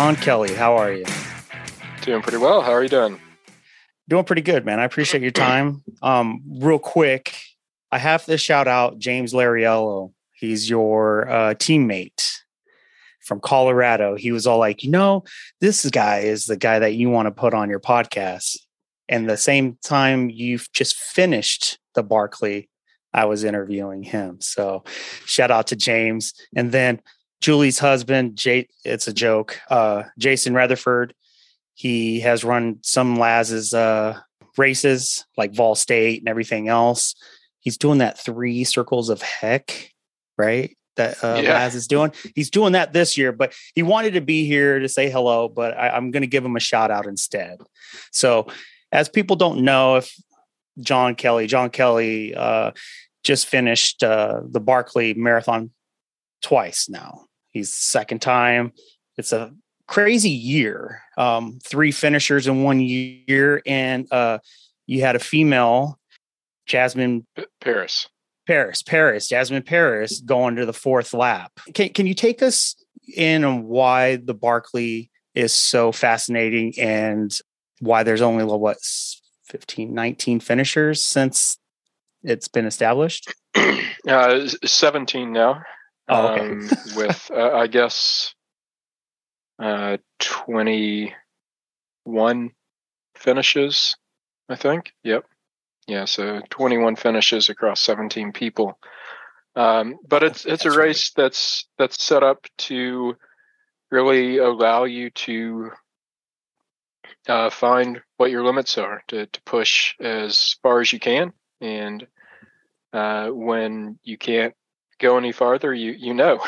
John Kelly, how are you? Doing pretty well. How are you doing? Doing pretty good, man. I appreciate your time. Um, real quick, I have to shout out James Lauriello. He's your uh, teammate from Colorado. He was all like, you know, this guy is the guy that you want to put on your podcast. And the same time you've just finished the Barkley, I was interviewing him. So shout out to James. And then Julie's husband, Jay, it's a joke, uh, Jason Reatherford. He has run some Laz's uh, races like Vol State and everything else. He's doing that three circles of heck, right? That uh, yeah. Laz is doing. He's doing that this year, but he wanted to be here to say hello. But I, I'm going to give him a shout out instead. So, as people don't know, if John Kelly, John Kelly uh, just finished uh, the Barkley Marathon twice now. He's second time. It's a crazy year. Um, three finishers in one year, and uh, you had a female, Jasmin Paris. Paris, Paris, Jasmin Paris going to the fourth lap. Can can you take us in on why the Barkley is so fascinating and why there's only what 15, 19 finishers since it's been established? Uh, 17 now. Oh, okay. um, with uh, I guess uh, 21 finishes, I think. Yep. Yeah, so 21 finishes across 17 people. Um, but it's it's that's a race right. that's that's set up to really allow you to uh, find what your limits are to, to push as far as you can and uh, when you can't go any farther, you you know.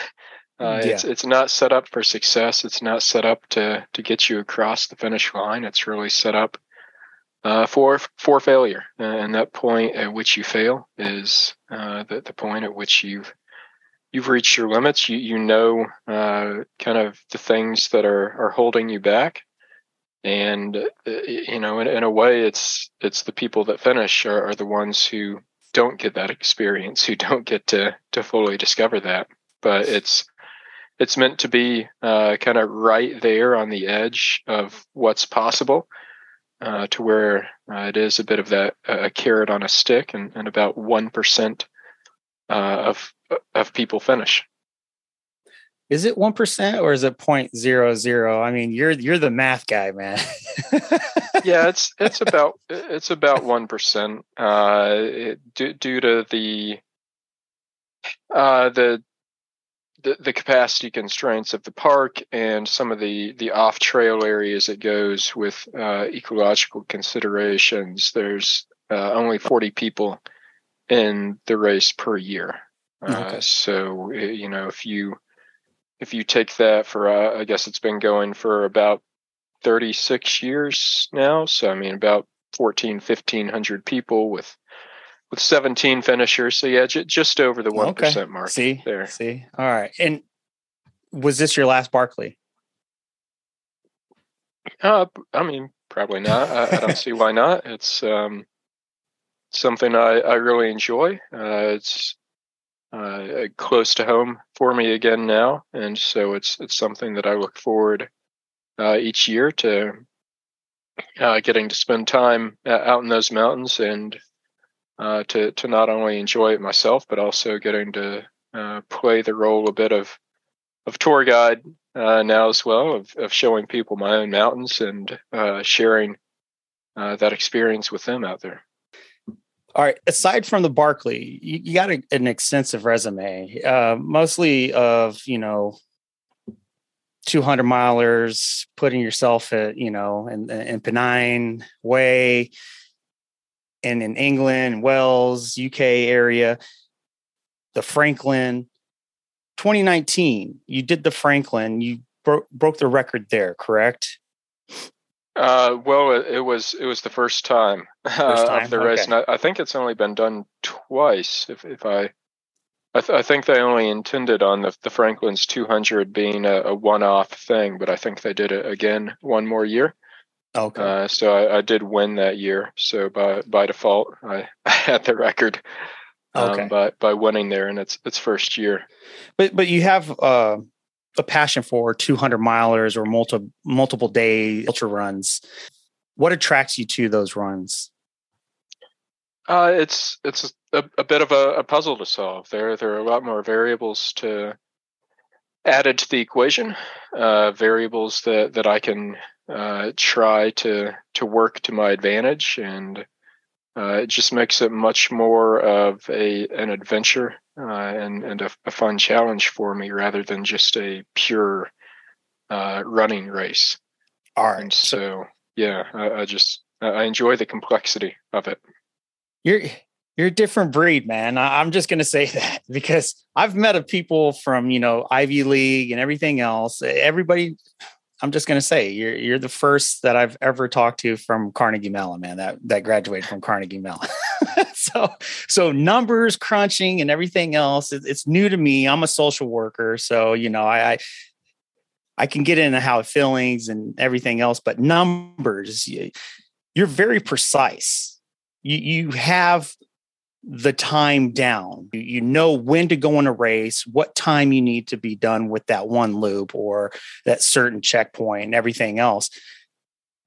Uh, yeah. It's it's not set up for success. It's not set up to to get you across the finish line. It's really set up uh, for for failure. And that point at which you fail is uh, the the point at which you've you've reached your limits. You you know uh, kind of the things that are are holding you back. And uh, you know, in, in a way, it's it's the people that finish are, are the ones who don't get that experience, who don't get to to fully discover that. But it's it's meant to be uh, kind of right there on the edge of what's possible, uh, to where uh, it is a bit of that a carrot on a stick, and, and about one percent uh, of of people finish. Is it one percent or is it point zero zero? I mean, you're you're the math guy, man. yeah, it's it's about it's about one percent. Uh, due, due to the uh, the the, the capacity constraints of the park and some of the, the off trail areas it goes with uh, ecological considerations, there's uh, only 40 people in the race per year. Uh, okay. So, you know, if you if you take that for uh, i guess it's been going for about 36 years now. So i mean about 14 1500 people with with 17 finishers. So yeah j- just over the 1% okay. mark see there. see. All right. And was this your last barkley uh, i mean probably not. I, I, don't see why not. It's um, something I, I really enjoy. Uh, it's uh, close to home for me again now, and so it's it's something that I look forward uh, each year to uh, getting to spend time uh, out in those mountains and uh, to to not only enjoy it myself, but also getting to uh, play the role a bit of of tour guide now as well, of of showing people my own mountains and sharing that experience with them out there. All right. Aside from the Barkley, you, you got a, an extensive resume, uh, mostly of you know, two hundred milers, putting yourself at you know, in, in Pennine Way, and in England, Wales, UK area, the Franklin. 2019, you did the Franklin. You broke broke the record there, correct? Uh, well, it, it, was it was the first time, first time? of the race, and I, I, think it's only been done twice. If if I, I, th- I think they only intended on the the Franklin's 200 being a, a one-off thing, but I think they did it again one more year. Okay. Uh, so I, I, did win that year. So by by default, I, I had the record. Um, okay. by by winning there in its its first year. But but you have uh, a passion for 200 milers or multiple multiple day ultra runs. What attracts you to those runs? Uh, it's it's a, a bit of a, a, puzzle to solve. There there are a lot more variables to added to the equation. Uh, variables that that I can uh, try to to work to my advantage, and uh, it just makes it much more of a an adventure uh, and and a, a, fun challenge for me rather than just a pure uh, running race. All right. And so yeah, I, I just I enjoy the complexity of it. You're you're a different breed, man. I'm just going to say that because I've met a people from, you know, Ivy League and everything else. Everybody, I'm just going to say you're you're the first that I've ever talked to from Carnegie Mellon, man. That that graduated from Carnegie Mellon. so so numbers crunching and everything else, it, it's new to me. I'm a social worker, so you know, I, I I can get into how it feelings and everything else, but numbers, you're very precise. You you have the time down. You know when to go in a race, what time you need to be done with that one loop or that certain checkpoint and everything else.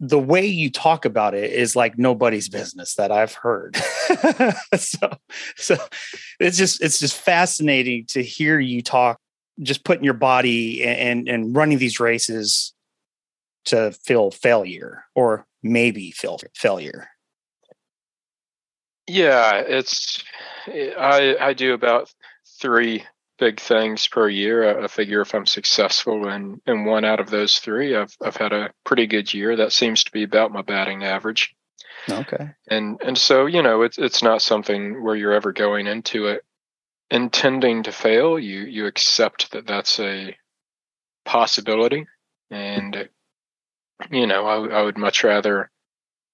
The way you talk about it is like nobody's business that I've heard. so, so it's just it's just fascinating to hear you talk, just putting your body and and running these races to feel failure or maybe feel failure. Yeah, it's I I do about three big things per year. I figure if I'm successful in in one out of those three, I've I've had a pretty good year. That seems to be about my batting average. Okay. And and so you know it's it's not something where you're ever going into it intending to fail. You you accept that that's a possibility, and you know I I would much rather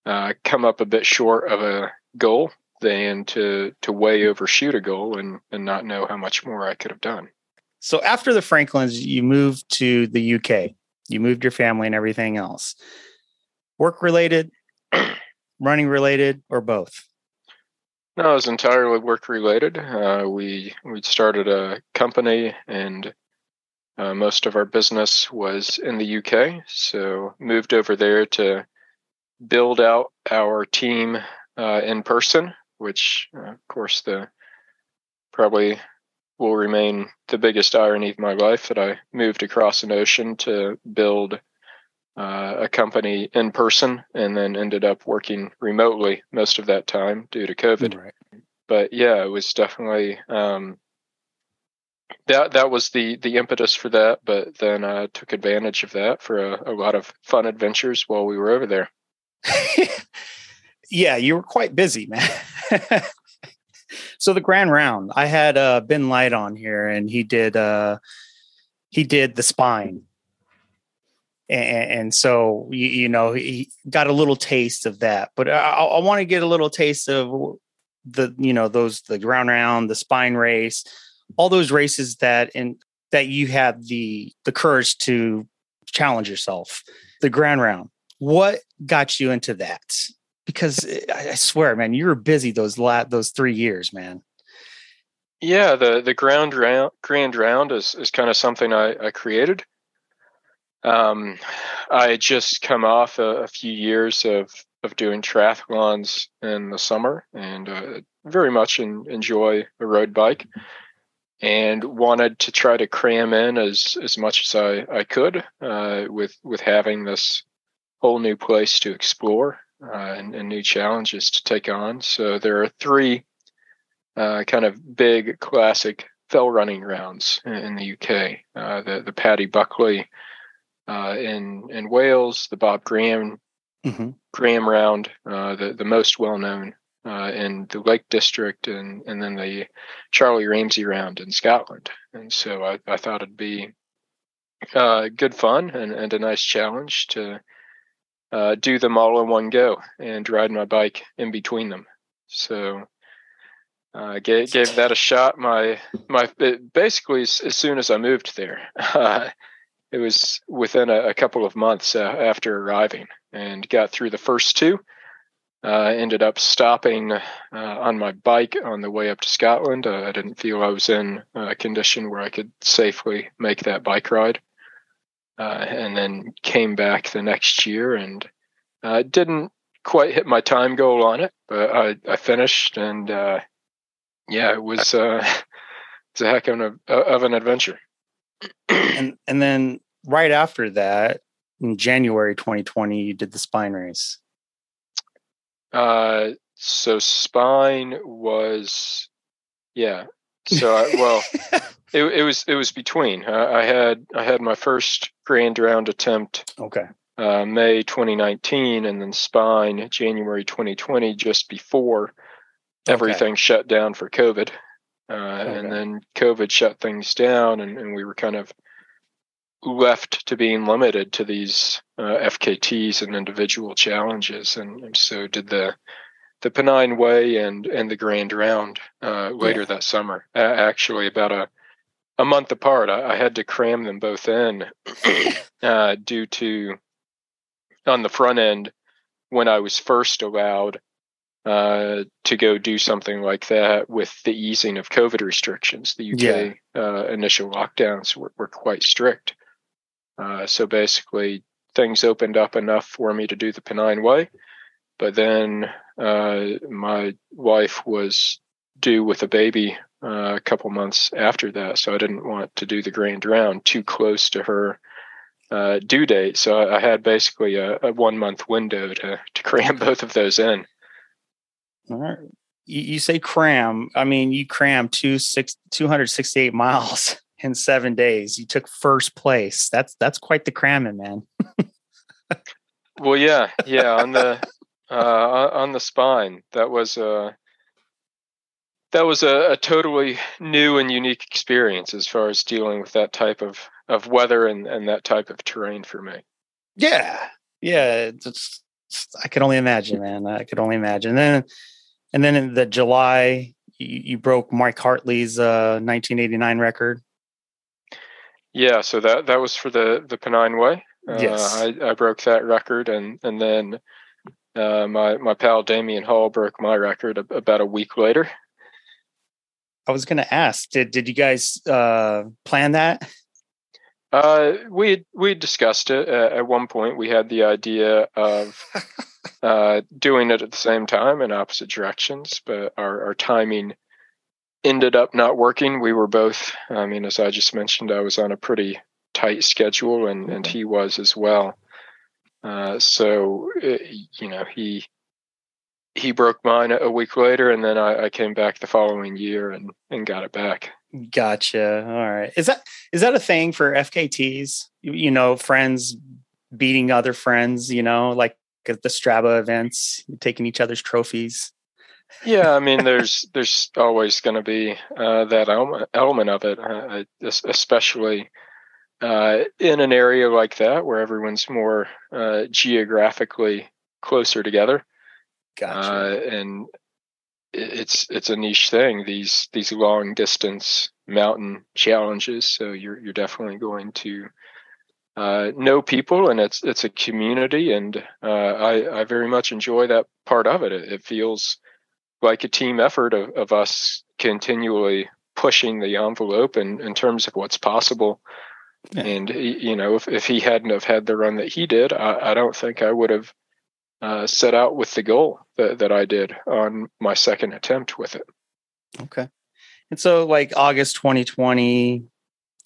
uh, come up a bit short of a goal than to to way overshoot a goal and and not know how much more I could have done. So after the Franklins, you moved to the UK. You moved your family and everything else. Work related, running related, or both? No, it was entirely work related. Uh, we we started a company, and uh, most of our business was in the UK. So moved over there to build out our team uh, in person which uh, of course the probably will remain the biggest irony of my life that I moved across an ocean to build uh, a company in person and then ended up working remotely most of that time due to COVID. Right. But yeah, it was definitely um, that that was the the impetus for that. But then I took advantage of that for a, a lot of fun adventures while we were over there. yeah, you were quite busy, man. so the grand round, I had uh, Ben Light on here, and he did uh, he did the spine, and, and so you, you, know he got a little taste of that. But I, I want to get a little taste of the you know those the ground round, the spine race, all those races that in that you had the the courage to challenge yourself. The ground round. What got you into that? Because eh, I swear, man, you were busy those la- those three years, man. Yeah, the the ground round grand round is is kind of something I, I created. Um, I had just come off a, a, few years of of doing triathlons in the summer, and uh, very much in, enjoy a road bike, and wanted to try to cram in as as much as I I could uh, with with having this whole new place to explore and, and, new challenges to take on. So there are three uh, kind of big classic fell running rounds in, in the UK. Uh, the the Paddy Buckley uh, in in Wales, the Bob Graham mm-hmm. Graham round, uh, the the most well known uh, in the Lake District, and and then the Charlie Ramsay round in Scotland. And so I, I thought it'd be good fun and, and a nice challenge to uh, do them all in one go and ride my bike in between them. So uh, gave, gave that a shot. My my basically as, as, soon as I moved there, uh, it was within a, a couple of months uh, after arriving and got through the first two. uh, ended up stopping uh, on my bike on the way up to Scotland. Uh, I didn't feel I was in a condition where I could safely make that bike ride. Uh, and then came back the next year and uh, didn't quite hit my time goal on it, but I, I finished and uh, yeah, it was uh, it's a heck of an, of an adventure. and and then right after that, in January 2020, you did the spine race. Uh, so spine was, yeah. So I, well, it, it was it was between. Uh, I had I had my first grand round attempt. Okay. Uh, May 2019, and then spine January 2020, just before everything okay. shut down for COVID. Uh, okay. And then COVID shut things down, and, and we were kind of left to being limited to these uh, FKTs and individual challenges, and, and, so did the the Pennine Way and and the Grand Round uh, later yeah. that summer. Uh, actually, about a a month apart, I, I had to cram them both in uh, due to on the front end when I was first allowed uh, to go do something like that with the easing of COVID restrictions. The UK yeah. uh, initial lockdowns were, were quite strict. Uh, so basically, things opened up enough for me to do the Pennine Way. But then uh, my wife was due with a baby uh, a couple months after that, so I didn't want to do the Grand Round too close to her uh, due date. So I had basically a, a, one month window to to cram both of those in. All right. You, you say cram. I mean, you cram two six two hundred sixty eight miles in seven days. You took first place. That's that's quite the cramming, man. well, yeah, yeah. On the uh, on the spine, that was uh, that was a, a, totally new and unique experience as far as dealing with that type of of weather and and that type of terrain for me. Yeah, yeah. It's, I could only imagine, man. I could only imagine. And then, and then in the July, you, you broke Mike Hartley's uh, 1989 record. Yeah, so that that was for the the Pennine Way. Uh, yes, I, I broke that record, and and then uh, my my pal Damian Hall broke my record a, about a week later. I was going to ask did did you guys uh, plan that? Uh, we we discussed it uh, at one point. We had the idea of uh, doing it at the same time in opposite directions, but our, our timing ended up not working. We were both, I mean, as I just mentioned, I was on a pretty tight schedule and, and he was as well. Uh, so, it, uh, you know, he, he broke mine a week later and then I, I, came back the following year and, and got it back. Gotcha. All right. Is that, is that a thing for FKTs? You, you know, friends beating other friends, you know, like at the Strava events, taking each other's trophies? yeah, I mean, there's there's always going to be uh, that element, element of it, uh, especially uh, in an area like that where everyone's more uh, geographically closer together. Gotcha. Uh, and it's it's a niche thing. These these long distance mountain challenges. So you're you're definitely going to uh, know people, and it's it's a community, and I I very much enjoy that part of it. It, it feels like a team effort of, of us continually pushing the envelope in, in terms of what's possible. Yeah. And you know, if, if he hadn't have had the run that he did, I, I don't think I would have uh, set out with the goal that, that I did on my second attempt with it. Okay. And so, like August 2020,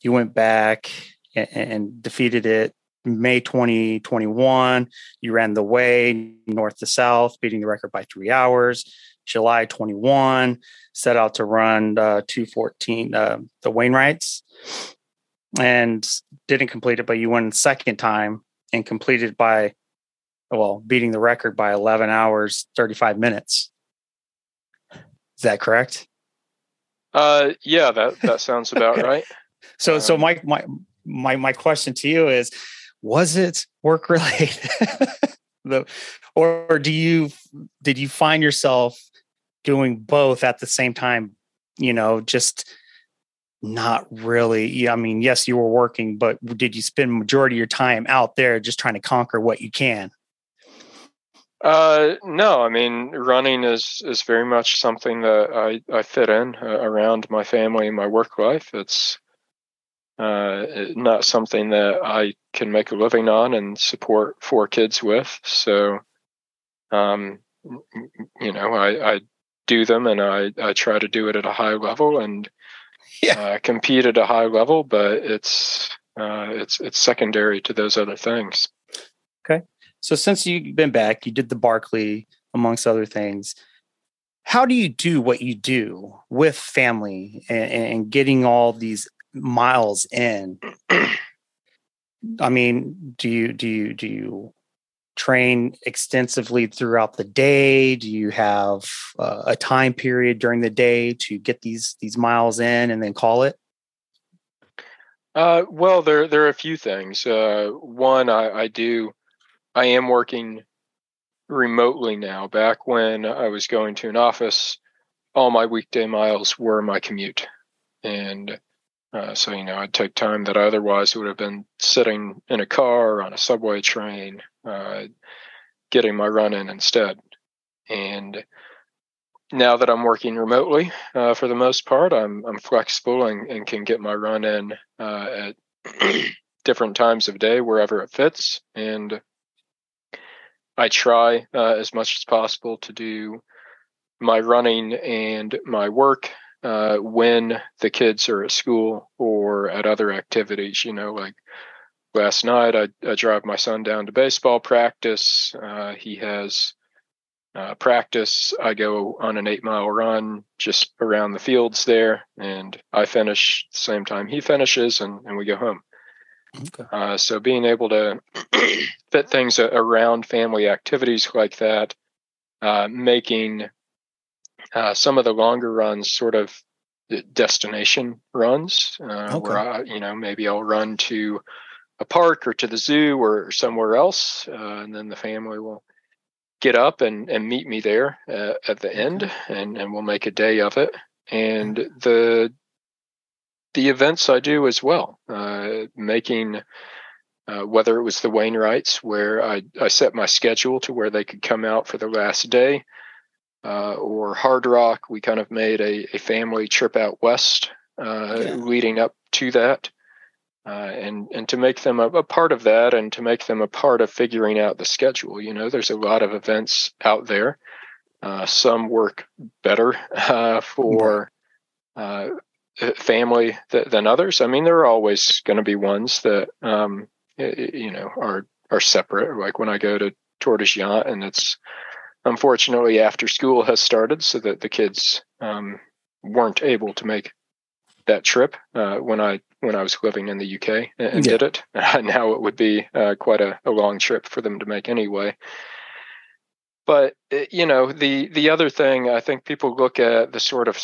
you went back and, and defeated it. May 2021, you ran the way north to south, beating the record by three hours. July 21, set out to run uh, 214, uh, the Wainwrights, and didn't complete it, but you went second time and completed by, well, beating the record by 11 hours, 35 minutes. Is that correct? Uh, yeah, that, that sounds about right. so, um, so my, my, my, my question to you is, was it work related? the, or do you, did you find yourself doing both at the same time, you know, just not really. I mean, yes, you were working, but did you spend majority of your time out there just trying to conquer what you can? Uh, no, I mean running is is very much something that I I fit in uh, around my family and my work life. It's uh, not something that I can make a living on and support four kids with. So, um, you know, I, I do them and I, I try to do it at a high level and yeah. uh, compete at a high level, but it's uh, it's it's secondary to those other things. So since you've been back, you did the Barkley amongst other things. How do you do what you do with family and, and getting all these miles in? I mean, do you do you do you train extensively throughout the day? Do you have uh, a time period during the day to get these these miles in and then call it? Uh, well, there there are a few things. Uh, one, I, I do, I am working remotely now. Back when I was going to an office, all my weekday miles were my commute, and uh, so you know I'd take time that I otherwise would have been sitting in a car on a subway train, uh, getting my run in instead. And now that I'm working remotely, uh, for the most part, I'm I'm flexible and, and can get my run in uh, at different times of day wherever it fits. And I try uh, as much as possible to do my running and my work uh, when the kids are at school or at other activities. You know, like last night, I, I drive my son down to baseball practice. Uh, he has uh, practice. I go on an eight mile run just around the fields there, and I finish the same time he finishes, and, and we go home. Okay. Uh, so being able to fit things around family activities like that, uh, making uh, some of the longer runs sort of destination runs uh, okay. where I, you know maybe I'll run to a park or to the zoo or somewhere else, uh, and then the family will get up and, and meet me there uh, at the end, and, and we'll make a day of it. And the the events I do as well, uh, making uh, whether it was the Wainwrights where I, I set my schedule to where they could come out for the last day, uh, or Hard Rock. We kind of made a, a family trip out west uh, yeah. leading up to that. Uh, and and to make them a, a, part of that and to make them a part of figuring out the schedule. You know, there's a lot of events out there. Uh, some work better uh, for uh, family th- than others. I mean, there are always going to be ones that um, you know are are separate. Like when I go to Tor des Géants and it's unfortunately after school has started so that the kids um, weren't able to make that trip uh, when I when I was living in the UK and, and yeah. did it. Uh, now it would be uh, quite a, a, long trip for them to make anyway. But uh, you know the the other thing I think people look at the sort of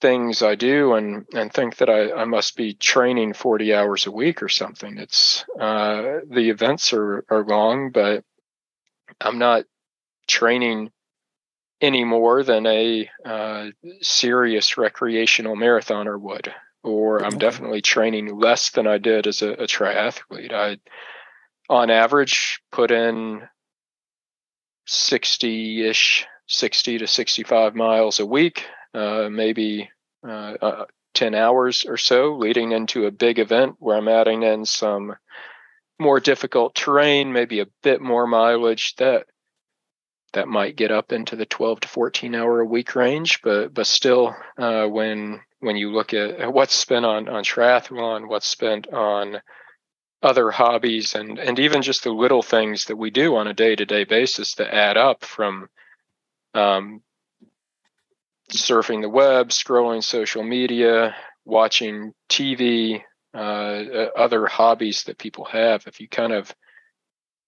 things I do and and think that I, I must be training 40 hours a week or something. It's uh, the events are are long, but I'm not training any more than a uh, serious recreational marathoner would, or I'm definitely training less than I did as a, a triathlete. I, on average, put in 60 ish, 60 to 65 miles a week, maybe uh, uh, 10 hours or so, leading into a big event where I'm adding in some more difficult terrain, maybe a bit more mileage. That that might get up into the 12 to 14 hour a week range but but still uh, when when you look at what's spent on on triathlon what's spent on other hobbies and and even just the little things that we do on a day-to-day basis that add up from um, surfing the web scrolling social media watching tv uh, uh, other hobbies that people have if you kind of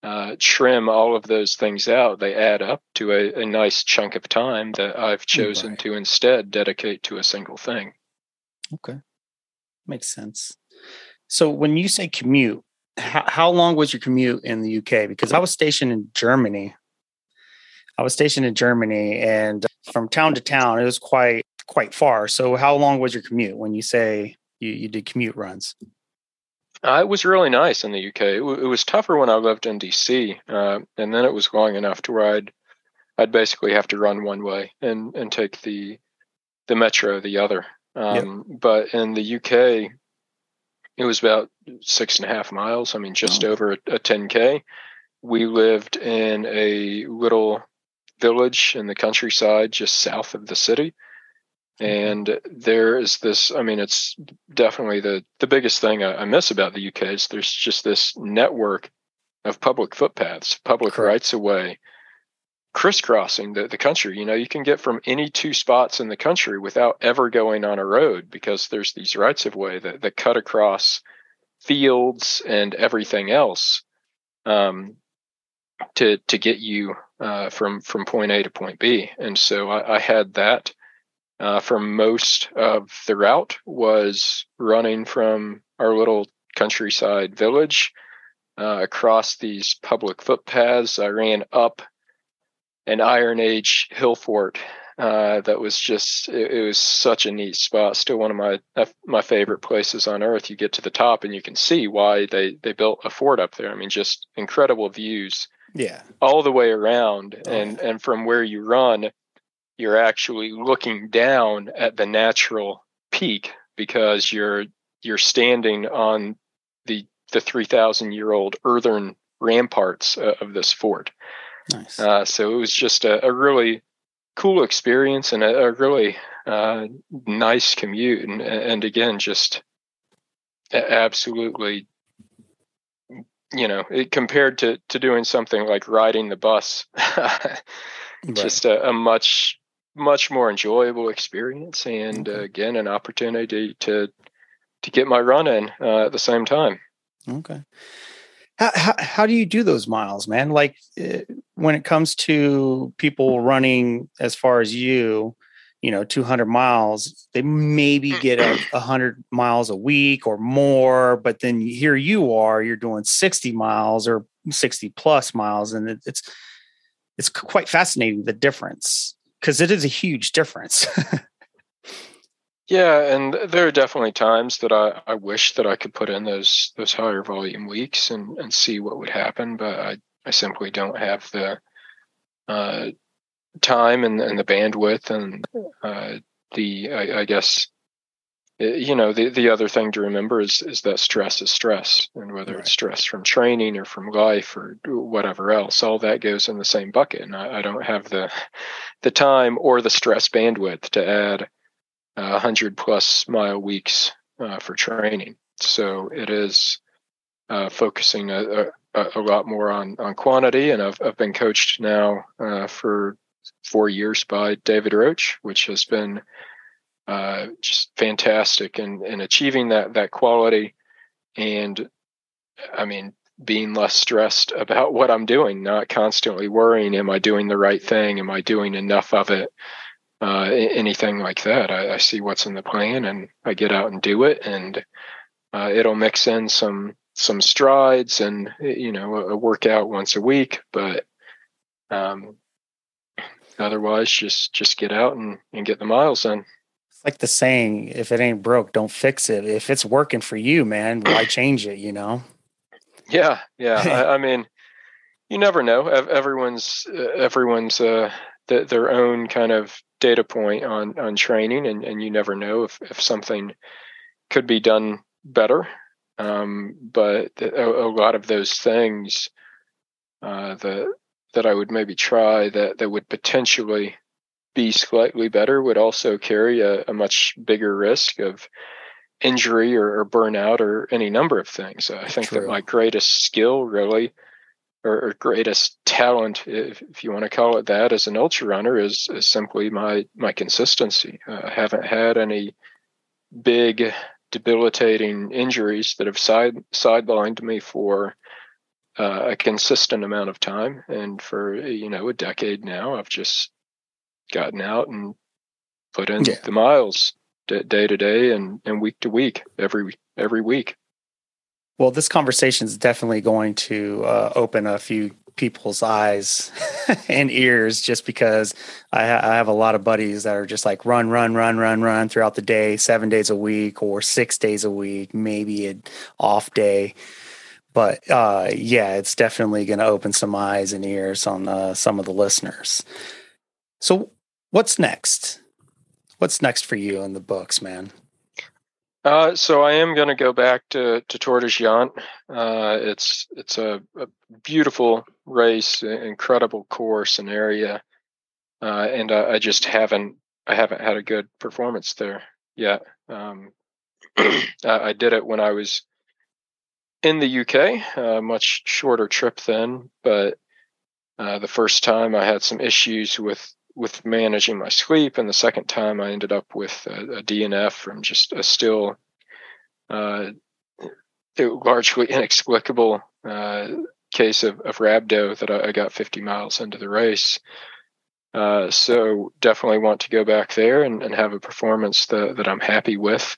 uh, trim all of those things out, they add up to a, a nice chunk of time that I've chosen right. to instead dedicate to a single thing. Okay. Makes sense. So when you say commute, how, how long was your commute in the UK? Because I was stationed in Germany. I was stationed in Germany and from town to town, it was quite quite far. So how long was your commute when you say you, you did commute runs? Uh, it was really nice in the UK. It, w- it was tougher when I lived in DC, uh, and then it was long enough to where I'd I'd basically have to run one way and and take the the metro the other. Um, yep. But in the UK, it was about six and a half miles. I mean, just oh. over a, a 10k. We lived in a little village in the countryside just south of the city. And there is this i mean it's definitely the the biggest thing I, I, miss about the uk is there's just this network of public footpaths public Correct. rights of way crisscrossing the, the country. You know you can get from any two spots in the country without ever going on a road because there's these rights of way that, that cut across fields and everything else. Um, to to get you uh, from from point A to point B. And so I, I had that uh, for most of the route was running from our little countryside village uh, across these public footpaths. I ran up an Iron Age hill fort uh, that was just it, it, was such a neat spot. Still one of my uh, my favorite places on earth. You get to the top and you can see why they they built a fort up there. I mean, just incredible views yeah all the way around oh, and yeah. and from where you run you're actually looking down at the natural peak because you're you're standing on the the 3000 year old earthen ramparts uh, of this fort nice. Uh, so it was just a, a really cool experience and a, a really uh, nice commute and, and again just absolutely you know, it, compared to to doing something like riding the bus, just a, a, much much more enjoyable experience, and uh, again, an opportunity to to get my run in uh, at the same time. Okay. How, how, how do you do those miles, man? Like uh, when it comes to people running as far as you, you know 200 miles they maybe get a 100 miles a week or more but then here you are you're doing 60 miles or 60 plus miles and it, it's it's quite fascinating the difference because it is a huge difference. Yeah and there are definitely times that I, I wish that i could put in those those higher volume weeks and and see what would happen but i i simply don't have the uh, time and, and the bandwidth and uh, the I, I, guess you know the the other thing to remember is is that stress is stress. And whether right. it's stress from training or from life or whatever else all that goes in the same bucket. And I, I don't have the the time or the stress bandwidth to add a uh, hundred plus mile weeks uh, for training. So it is uh, focusing a, a, a, lot more on on quantity. And I've, I've been coached now uh, for four years by David Roche, which has been uh, just fantastic in, in achieving that that quality. And I mean, being less stressed about what I'm doing, not constantly worrying, am I doing the right thing? Am I doing enough of it? Uh, anything like that. I, I, see what's in the plan and I get out and do it, and uh, it'll mix in some some strides and you know a, workout once a week, but um, otherwise just just get out and, and get the miles in. It's like the saying if it ain't broke don't fix it. If it's working for you man why change it you know? Yeah yeah. I, I, mean you never know. Everyone's everyone's uh the, their own kind of data point on on training and and you never know if if something could be done better. Um but a, a lot of those things uh the that I would maybe try that that would potentially be slightly better would also carry a, a much bigger risk of injury or, or, burnout or any number of things. I think True. that my greatest skill really or, or greatest talent, if, if, you want to call it that, as an ultra runner is, is simply my my consistency. Uh, I haven't had any big debilitating injuries that have side sidelined me for uh, a consistent amount of time. And for, you know, a decade now, I've just gotten out and put in yeah. the miles day to day and, and week to week, every, every week. Well, this conversation is definitely going to uh, open a few people's eyes and ears just because I, ha- I, have a lot of buddies that are just like run, run, run, run, run throughout the day, seven days a week or six days a week, maybe an off day. But uh, yeah, it's definitely going to open some eyes and ears on uh, some of the listeners. So, what's next? What's next for you in the books, man? Uh, so I am going to go back to to Tor des Géants. Uh, it's it's a, a, beautiful race, incredible course and area, uh, and I, I, just haven't I haven't had a good performance there yet. Um, I, did it when I was in the UK, a much shorter trip then, but uh, the first time I had some issues with with managing my sleep, and the second time I ended up with a, a DNF from just a still uh, largely inexplicable uh, case of, of rhabdo that I, I, got 50 miles into the race. Uh, so definitely want to go back there and, and have a performance that, that I'm happy with.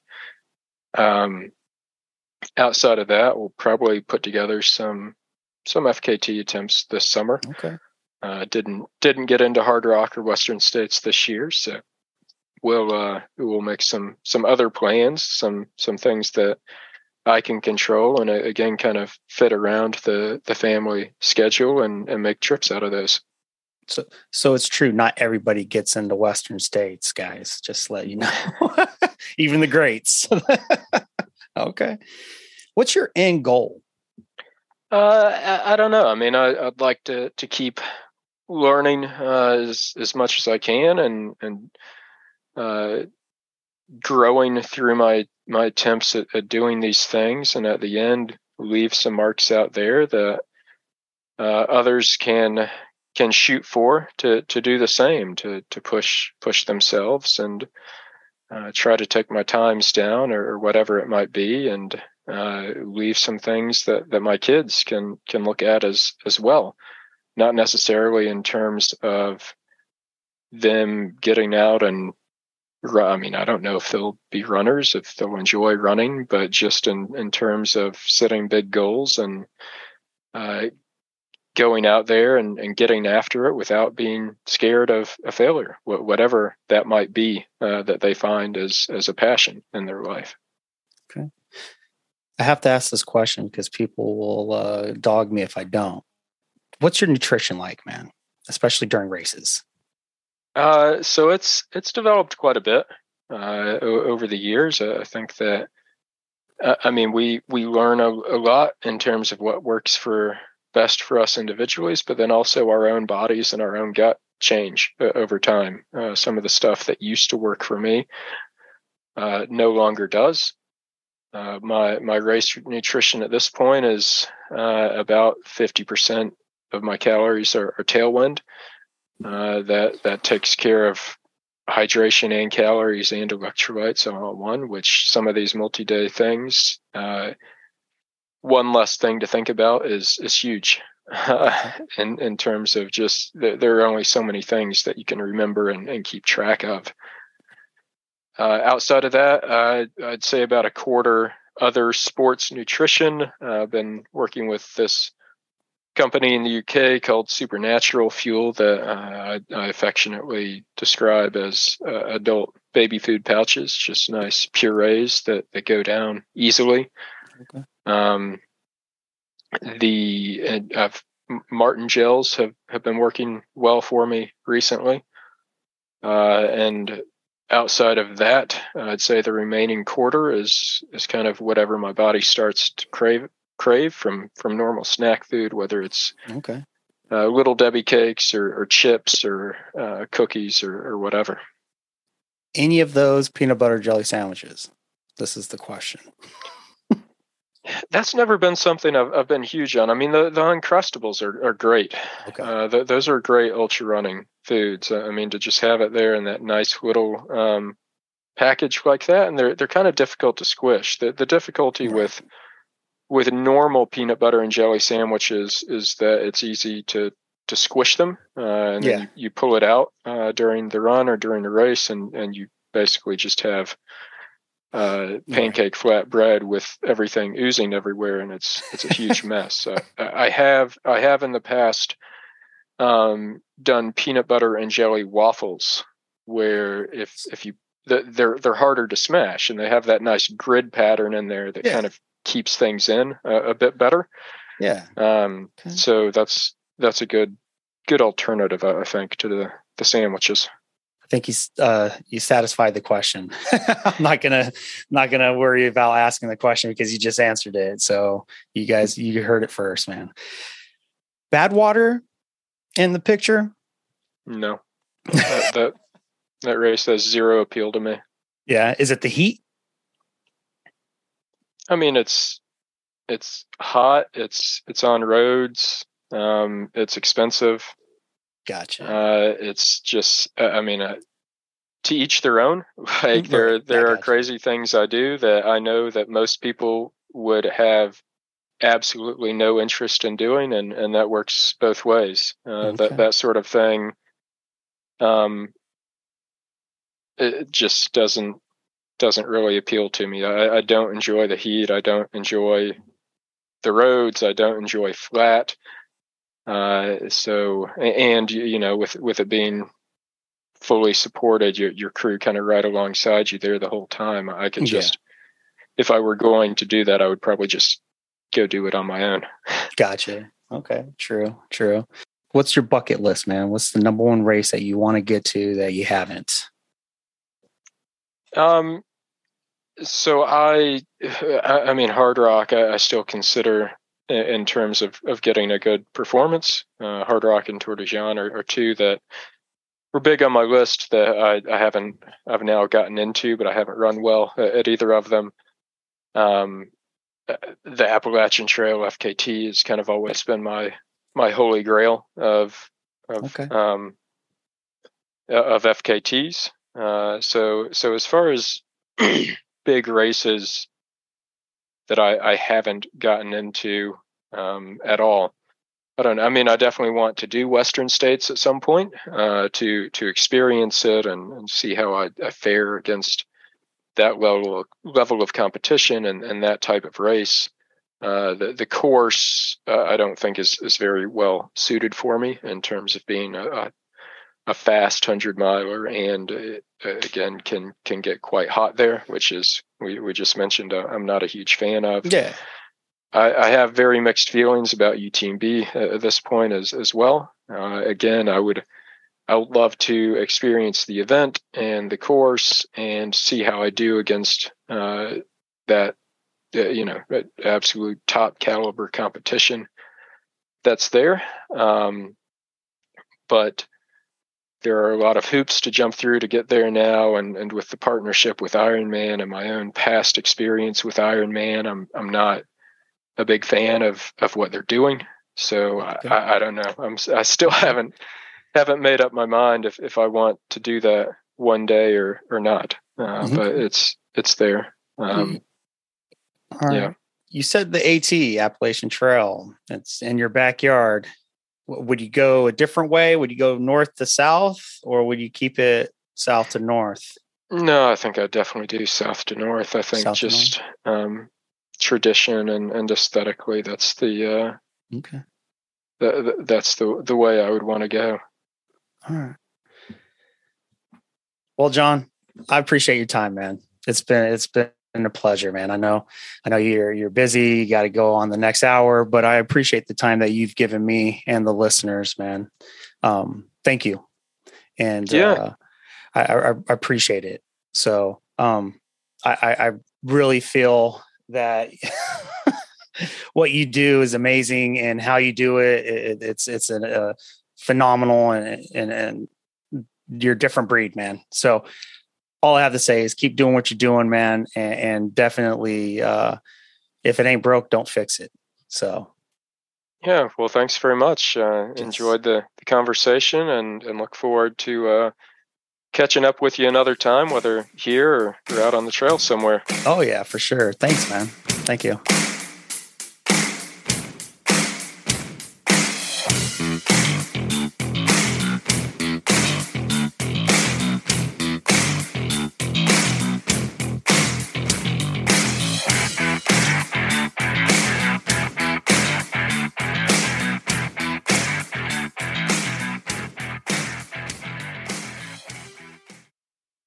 Um, outside of that, we'll probably put together some some FKT attempts this summer. Okay. Uh, didn't didn't get into hard rock or Western States this year, so we'll uh, we'll make some some other plans, some some things that I can control, and uh, again, kind of fit around the the family schedule and and make trips out of those. So, so it's true. Not everybody gets into Western states, guys. Just let you know. Even the greats. okay. What's your end goal? Uh, I, I, don't know. I mean, I, would like to to keep learning uh, as as much as I can, and and uh, growing through my my attempts at, at, doing these things, and at the end, leave some marks out there that uh, others can can shoot for to to do the same, to to push push themselves and uh, try to take my times down or, whatever it might be, and uh, leave some things that that my kids can can look at as as well. Not necessarily in terms of them getting out and I mean, I don't know if they'll be runners, if they'll enjoy running, but just in, in terms of setting big goals and uh, going out there and, and getting after it without being scared of a failure, whatever that might be uh, that they find as, as a passion in their life. Okay. I have to ask this question because people will uh, dog me if I don't what's your nutrition like, man? Especially during races. Uh, so it's it's developed quite a bit uh, over the years. Uh, I think that uh, I mean we we learn a, a, lot in terms of what works for best for us individually, but then also our own bodies and our own gut change uh, over time. Uh, some of the stuff that used to work for me no longer does. my my race nutrition at this point is about fifty percent of my calories are, are tailwind. Uh, that that takes care of hydration and calories and electrolytes all in one. Which some of these multi-day things, uh, one less thing to think about is is huge. Uh, in in terms of just there, are only so many things that you can remember and, and keep track of. Uh, outside of that, uh, I'd say about a quarter other sports nutrition. I've been working with this company in the UK called Supernatural Fuel that uh, I, I, affectionately describe as uh, adult baby food pouches, just nice purees that, that go down easily. Okay. Um, the uh, Maurten gels have, have been working well for me recently. Uh, and outside of that, I'd say the remaining quarter is is kind of whatever my body starts to crave crave from from normal snack food, whether it's okay uh, little Debbie cakes or, or chips or uh, cookies or, or whatever. Any of those peanut butter jelly sandwiches? This is the question. That's never been something I've, I've been huge on. I mean, the, the Uncrustables are, are great. Okay. Uh, th- those are great ultra running foods. I mean, to just have it there in that nice little um, package like that, and they're they're kind of difficult to squish. The the difficulty right. with with normal peanut butter and jelly sandwiches is that it's easy to to squish them uh, and yeah. then you, you, pull it out uh, during the run or during the race and and you basically just have uh, pancake flat bread with everything oozing everywhere, and it's it's a huge mess. Uh, I have I have in the past um, done peanut butter and jelly waffles, where if if you they're they're harder to smash, and they have that nice grid pattern in there that yeah. kind of keeps things in a, a bit better. Yeah. Um. Okay. So that's that's a good good alternative, I think, to the the sandwiches think he's uh, you satisfied the question. I'm not gonna not gonna worry about asking the question because you just answered it. So you guys you heard it first, man. Badwater in the picture? No, that, that that race has zero appeal to me. Yeah, is it the heat? I mean, it's it's hot. It's it's on roads. Um, it's expensive. Gotcha. Uh, it's just, uh, I mean, uh, to each their own. Like there, there are crazy things I do that I know that most people would have absolutely no interest in doing, and and that works both ways. Uh, okay. That that sort of thing, um, it just doesn't doesn't really appeal to me. I, I don't enjoy the heat. I don't enjoy the roads. I don't enjoy flat. Uh, so and you know with with it being fully supported your your crew kind of right alongside you there the whole time i could just yeah. if i were going to do that i would probably just go do it on my own. Gotcha. Okay. True. True. What's your bucket list man? What's the number one race that you want to get to that you haven't? Um so i i mean Hardrock i, I still consider in terms of, of getting a good performance. Uh, Hardrock and Tor des Géants are, are, two that were big on my list that I, I haven't I've now gotten into, but I haven't run well at either of them. Um, uh, the Appalachian Trail FKT has kind of always been my my holy grail of of okay. um, of FKTs. Uh, so so as far as big races that I, I haven't gotten into um, at all. I don't. I mean, I definitely want to do Western states at some point uh, to to experience it and, and see how I, I, fare against that level of, level of competition and, and that type of race. Uh, the the course uh, I don't think is is very well suited for me in terms of being a, a, a fast hundred miler and uh, again can can get quite hot there, which is we we just mentioned uh, I'm not a huge fan of. Yeah. I, I have very mixed feelings about UTMB at, this point as as well. Uh, again, I would I would love to experience the event and the course and see how I do against uh, that uh, you know absolute top caliber competition that's there. Um, but there are a lot of hoops to jump through to get there now and, and with the partnership with Ironman and my own past experience with Ironman, I'm I'm not a big fan of of what they're doing. So okay. I, I don't know. I'm I still haven't haven't made up my mind if if I want to do that one day or or not. Uh, mm-hmm. But it's it's there. Um, mm-hmm. Yeah. You said the AT Appalachian Trail. It's in your backyard. Would you go a different way? Would you go north to south, or would you keep it south to north? No, I think I'd definitely do south to north. I think south just um, tradition and, and aesthetically that's the uh okay. the, the, that's the the way i would want to go. All right. Well john i appreciate your time man. It's been it's been a pleasure man. I know i know you're you're busy you got to go on the next hour but i appreciate the time that you've given me and the listeners man. Um thank you. And yeah. uh, I, I, I appreciate it. So um I, I really feel that what you do is amazing and how you do it, it it's it's a, a phenomenal and, and and you're a different breed man. So all i have to say is keep doing what you're doing man and, and definitely uh if it ain't broke don't fix it. So yeah well thanks very much. Uh enjoyed the, the conversation and and look forward to uh catching up with you another time, whether here or, out on the trail somewhere. Oh, yeah, for sure. Thanks, man. Thank you.